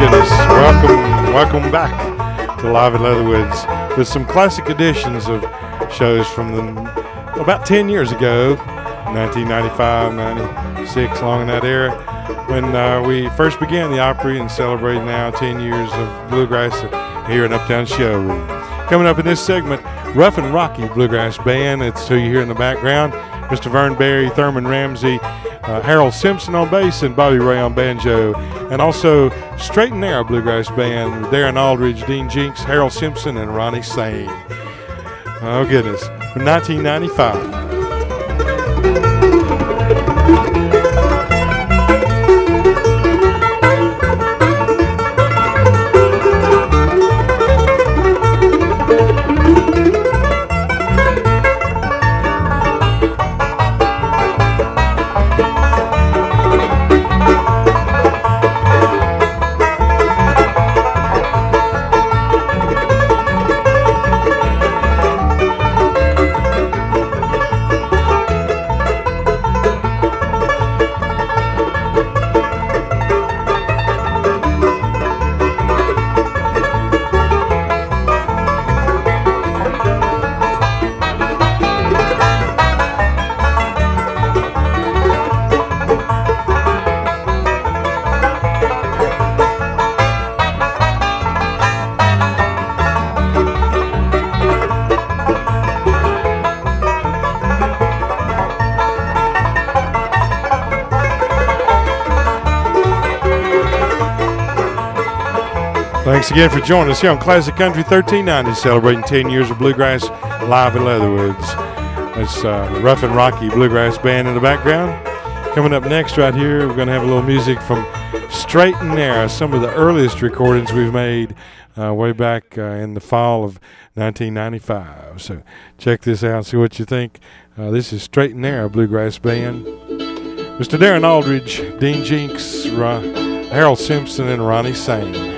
goodness. Welcome, welcome back to Live at Leatherwoods with some classic editions of shows from the, about 10 years ago, 1995, 96, along in that era, when uh, we first began the Opry and celebrating now 10 years of bluegrass here in Uptown Showroom. Coming up in this segment, Rough and Rocky Bluegrass Band. It's who you hear in the background. Mr. Vern Berry, Thurman Ramsey, uh, Harold Simpson on bass, and Bobby Ray on banjo. And also Straight and Narrow Bluegrass Band, Darin Aldridge, Dean Jinks, Harold Simpson, and Ronnie Sane. Oh, goodness. From 1995. Thanks again for joining us here on Classic Country 1390, celebrating 10 years of bluegrass live in Leatherwoods. That's uh, Rough and Rocky Bluegrass Band in the background. Coming up next, right here, we're going to have a little music from Straight and Narrow, some of the earliest recordings we've made uh, way back uh, in the fall of 1995. So check this out, see what you think. Uh, this is Straight and Narrow Bluegrass Band. Mr. Darin Aldridge, Dean Jinks, Harold Simpson, and Ronnie Sane.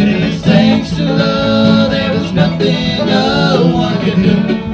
Give thanks to love, there was nothing no one could do.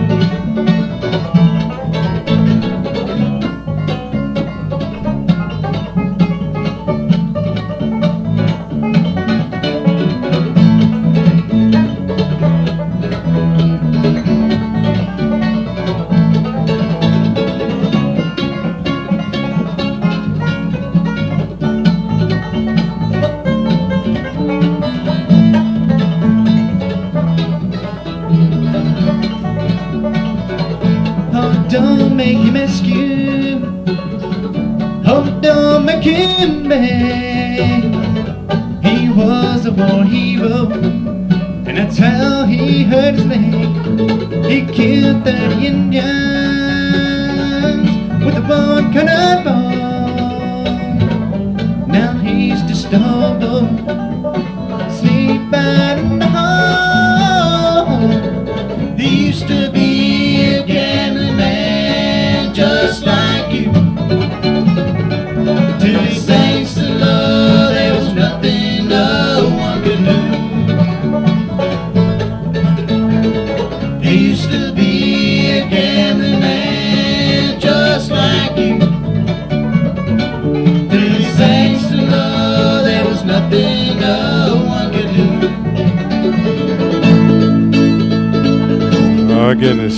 And that's how he hurt his leg. He killed 30 Indians with a one cannonball. Now he's just a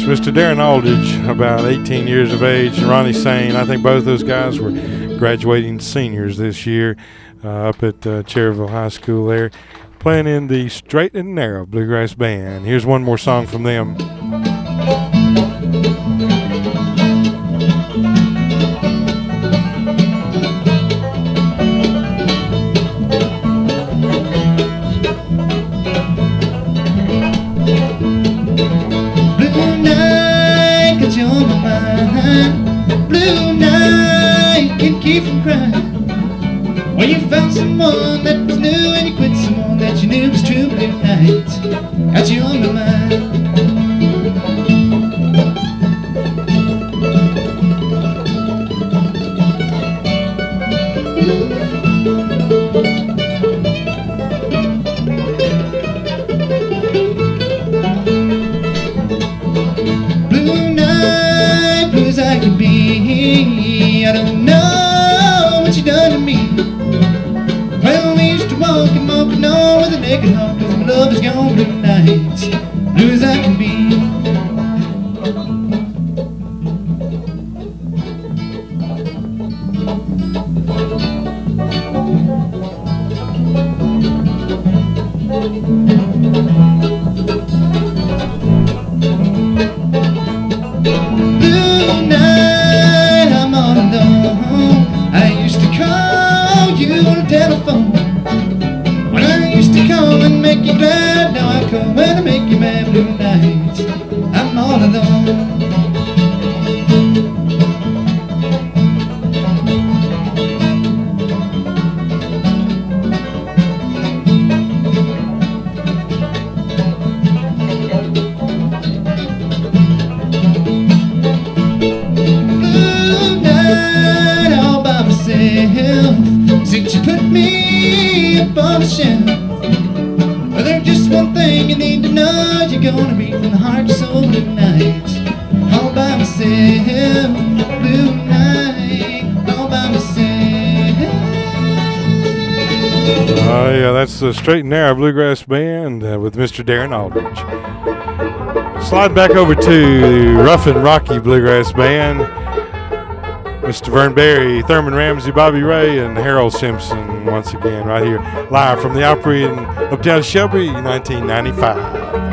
Mr. Darin Aldridge, about 18 years of age. and Ronnie Sane, I think both those guys were graduating seniors this year uh, up at uh, Cherryville High School there, playing in the Straight and Narrow Bluegrass Band. Here's one more song from them. Blue night, can't keep from crying. When you found someone that was new and you quit someone that you knew was true. Blue night, got you on my mind. I don't know what you done to me. Well, we used to walk and walk and on with a naked heart, cause my love is gone. Blue nights, blue as I can be. Blue Oh, yeah, that's the Straight and Narrow Bluegrass Band uh, with Mr. Darin Aldridge. Slide back over to the Rough and Rocky Bluegrass Band. Mr. Vern Berry, Thurman Ramsey, Bobby Ray, and Harold Simpson once again right here live from the Opry in Uptown Shelby, 1995.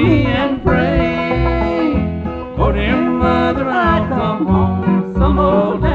me and pray. For dear mother, I come home some old day.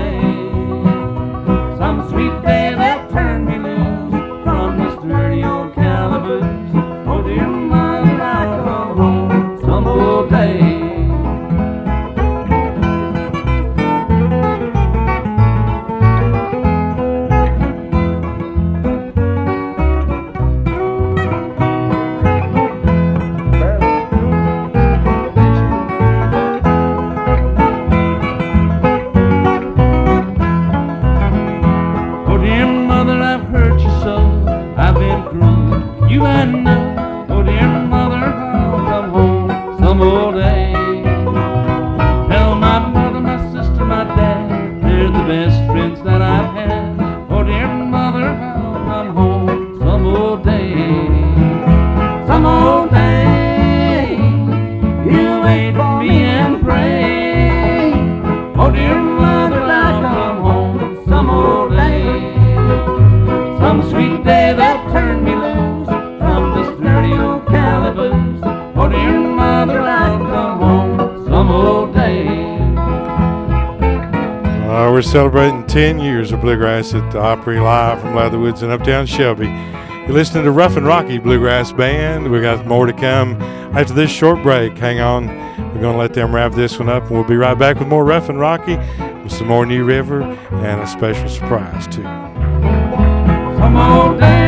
we're celebrating 10 years of bluegrass at the Opry Live from Leatherwoods in Uptown Shelby. You're listening to Rough and Rocky Bluegrass Band. We got more to come after this short break. Hang on. We're going to let them wrap this one up, and we'll be right back with more Rough and Rocky, with some more New River, and a special surprise, too. Come on down.